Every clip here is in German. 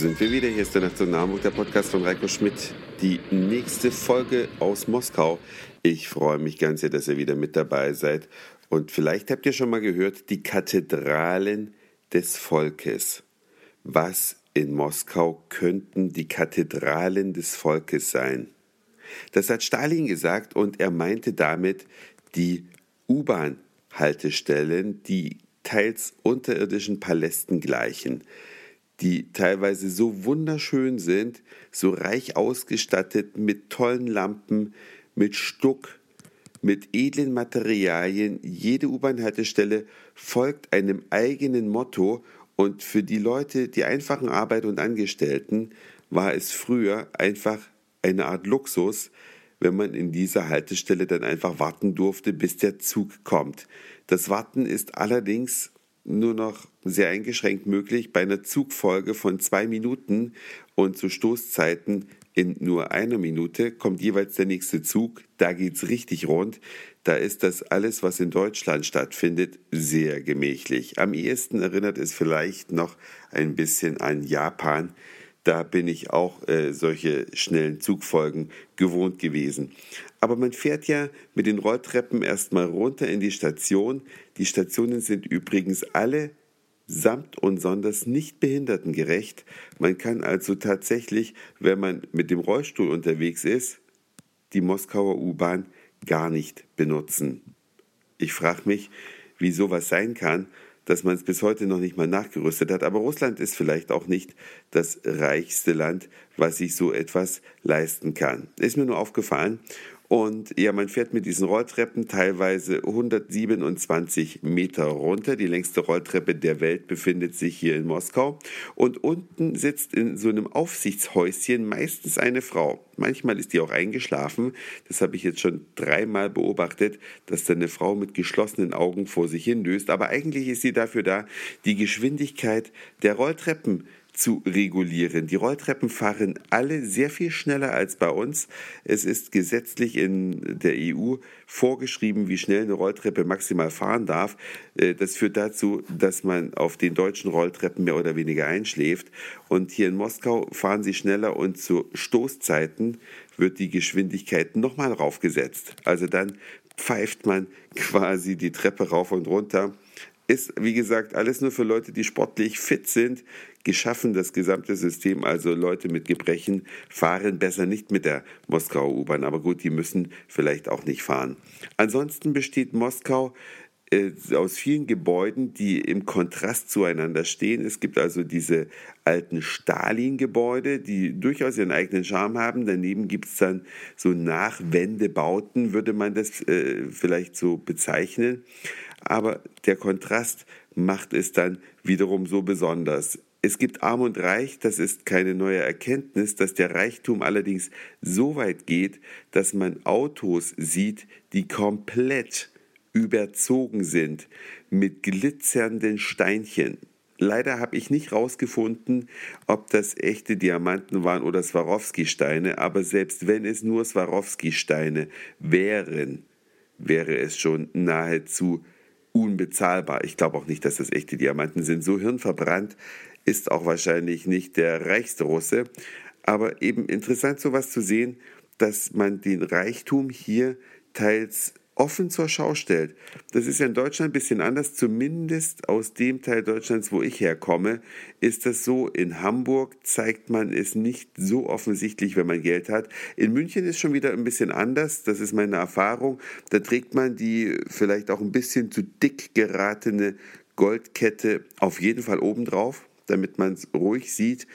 sind wir wieder. Hier ist der Nationalmut, der Podcast von Reiko Schmidt. Die nächste Folge aus Moskau. Ich freue mich ganz sehr, dass ihr wieder mit dabei seid. Und vielleicht habt ihr schon mal gehört, die Kathedralen des Volkes. Was in Moskau könnten die Kathedralen des Volkes sein? Das hat Stalin gesagt und er meinte damit die U-Bahn-Haltestellen, die teils unterirdischen Palästen gleichen, die teilweise so wunderschön sind, so reich ausgestattet mit tollen Lampen, mit Stuck, mit edlen Materialien. Jede U-Bahn-Haltestelle folgt einem eigenen Motto und für die Leute, die einfachen Arbeit und Angestellten, war es früher einfach eine Art Luxus, wenn man in dieser Haltestelle dann einfach warten durfte, bis der Zug kommt. Das Warten ist allerdings nur noch sehr eingeschränkt möglich bei einer Zugfolge von zwei Minuten und zu Stoßzeiten in nur einer Minute kommt jeweils der nächste Zug. Da geht's richtig rund. Da ist das alles, was in Deutschland stattfindet, sehr gemächlich. Am ehesten erinnert es vielleicht noch ein bisschen an Japan. Da bin ich auch äh, solche schnellen Zugfolgen gewohnt gewesen. Aber man fährt ja mit den Rolltreppen erstmal runter in die Station. Die Stationen sind übrigens alle samt und sonders nicht behindertengerecht. Man kann also tatsächlich, wenn man mit dem Rollstuhl unterwegs ist, die Moskauer U-Bahn gar nicht benutzen. Ich frage mich, wie sowas sein kann, dass man es bis heute noch nicht mal nachgerüstet hat. Aber Russland ist vielleicht auch nicht das reichste Land, was sich so etwas leisten kann. Ist mir nur aufgefallen. Und ja, man fährt mit diesen Rolltreppen teilweise 127 Meter runter. Die längste Rolltreppe der Welt befindet sich hier in Moskau. Und unten sitzt in so einem Aufsichtshäuschen meistens eine Frau. Manchmal ist die auch eingeschlafen. Das habe ich jetzt schon dreimal beobachtet, dass da eine Frau mit geschlossenen Augen vor sich hindöst. Aber eigentlich ist sie dafür da, die Geschwindigkeit der Rolltreppen zu regulieren. Die Rolltreppen fahren alle sehr viel schneller als bei uns. Es ist gesetzlich in der EU vorgeschrieben, wie schnell eine Rolltreppe maximal fahren darf. Äh, das führt dazu, dass man auf den deutschen Rolltreppen mehr oder weniger einschläft. Und hier in Moskau fahren sie schneller und zu Stoßzeiten wird die Geschwindigkeit nochmal raufgesetzt. Also dann pfeift man quasi die Treppe rauf und runter ist, wie gesagt, alles nur für Leute, die sportlich fit sind, geschaffen, das gesamte System. Also Leute mit Gebrechen fahren besser nicht mit der Moskauer U-Bahn. Aber gut, die müssen vielleicht auch nicht fahren. Ansonsten besteht Moskau äh, aus vielen Gebäuden, die im Kontrast zueinander stehen. Es gibt also diese alten Stalin-Gebäude, die durchaus ihren eigenen Charme haben. Daneben gibt es dann so Nachwendebauten, würde man das äh, vielleicht so bezeichnen. Aber der Kontrast macht es dann wiederum so besonders. Es gibt Arm und Reich, das ist keine neue Erkenntnis, dass der Reichtum allerdings so weit geht, dass man Autos sieht, die komplett überzogen sind mit glitzernden Steinchen. Leider habe ich nicht herausgefunden, ob das echte Diamanten waren oder Swarovski-Steine, aber selbst wenn es nur Swarovski-Steine wären, wäre es schon nahezu unbezahlbar. Ich glaube auch nicht, dass das echte Diamanten sind. So hirnverbrannt ist auch wahrscheinlich nicht der reichste Russe. Aber eben interessant sowas zu sehen, dass man den Reichtum hier teils offen zur Schau stellt. Das ist ja in Deutschland ein bisschen anders, zumindest aus dem Teil Deutschlands, wo ich herkomme, ist das so. In Hamburg zeigt man es nicht so offensichtlich, wenn man Geld hat. In München ist schon wieder ein bisschen anders, das ist meine Erfahrung. Da trägt man die vielleicht auch ein bisschen zu dick geratene Goldkette auf jeden Fall obendrauf damit man es ruhig sieht.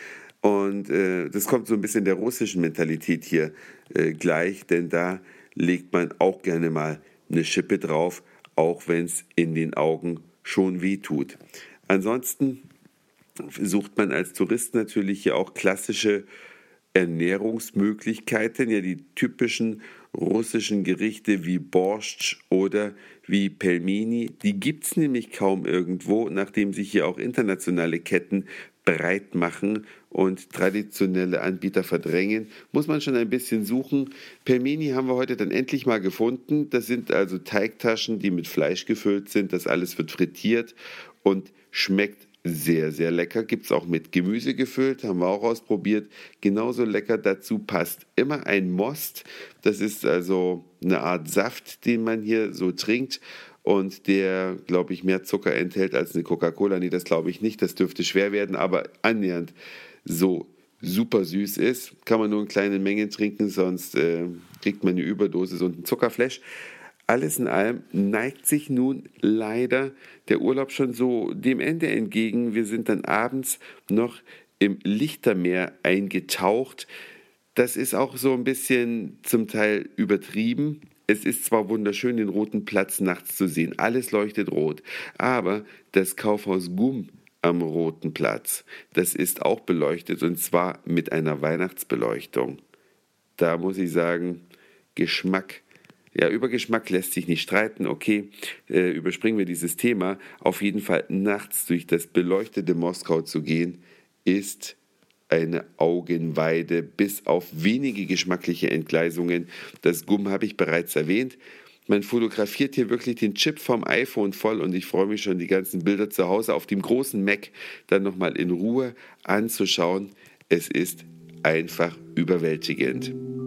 Und äh, das kommt so ein bisschen der russischen Mentalität hier äh, gleich, denn da legt man auch gerne mal eine Schippe drauf, auch wenn es in den Augen schon weh tut. Ansonsten sucht man als Tourist natürlich hier auch klassische Ernährungsmöglichkeiten, ja die typischen russischen Gerichte wie Borscht oder wie Pelmeni, die gibt es nämlich kaum irgendwo, nachdem sich hier auch internationale Ketten breit machen und traditionelle Anbieter verdrängen, muss man schon ein bisschen suchen. Pelmeni haben wir heute dann endlich mal gefunden. Das sind also Teigtaschen, die mit Fleisch gefüllt sind. Das alles wird frittiert und schmeckt sehr, sehr lecker. Gibt es auch mit Gemüse gefüllt, haben wir auch ausprobiert. Genauso lecker dazu passt immer ein Most. Das ist also eine Art Saft, den man hier so trinkt und der, glaube ich, mehr Zucker enthält als eine Coca-Cola. Nee, das glaube ich nicht. Das dürfte schwer werden, aber annähernd so super süß ist. Kann man nur in kleinen Mengen trinken, sonst äh, kriegt man eine Überdosis und ein Zuckerflash. Alles in allem neigt sich nun leider der Urlaub schon so dem Ende entgegen. Wir sind dann abends noch im Lichtermeer eingetaucht. Das ist auch so ein bisschen zum Teil übertrieben. Es ist zwar wunderschön, den roten Platz nachts zu sehen, alles leuchtet rot, aber das Kaufhaus Gumm am Roten Platz, das ist auch beleuchtet und zwar mit einer Weihnachtsbeleuchtung. Da muss ich sagen, Geschmack ja, über Geschmack lässt sich nicht streiten. Okay, äh, überspringen wir dieses Thema. Auf jeden Fall nachts durch das beleuchtete Moskau zu gehen, ist eine Augenweide, bis auf wenige geschmackliche Entgleisungen. Das Gumm habe ich bereits erwähnt. Man fotografiert hier wirklich den Chip vom iPhone voll und ich freue mich schon, die ganzen Bilder zu Hause auf dem großen Mac dann nochmal in Ruhe anzuschauen. Es ist einfach überwältigend.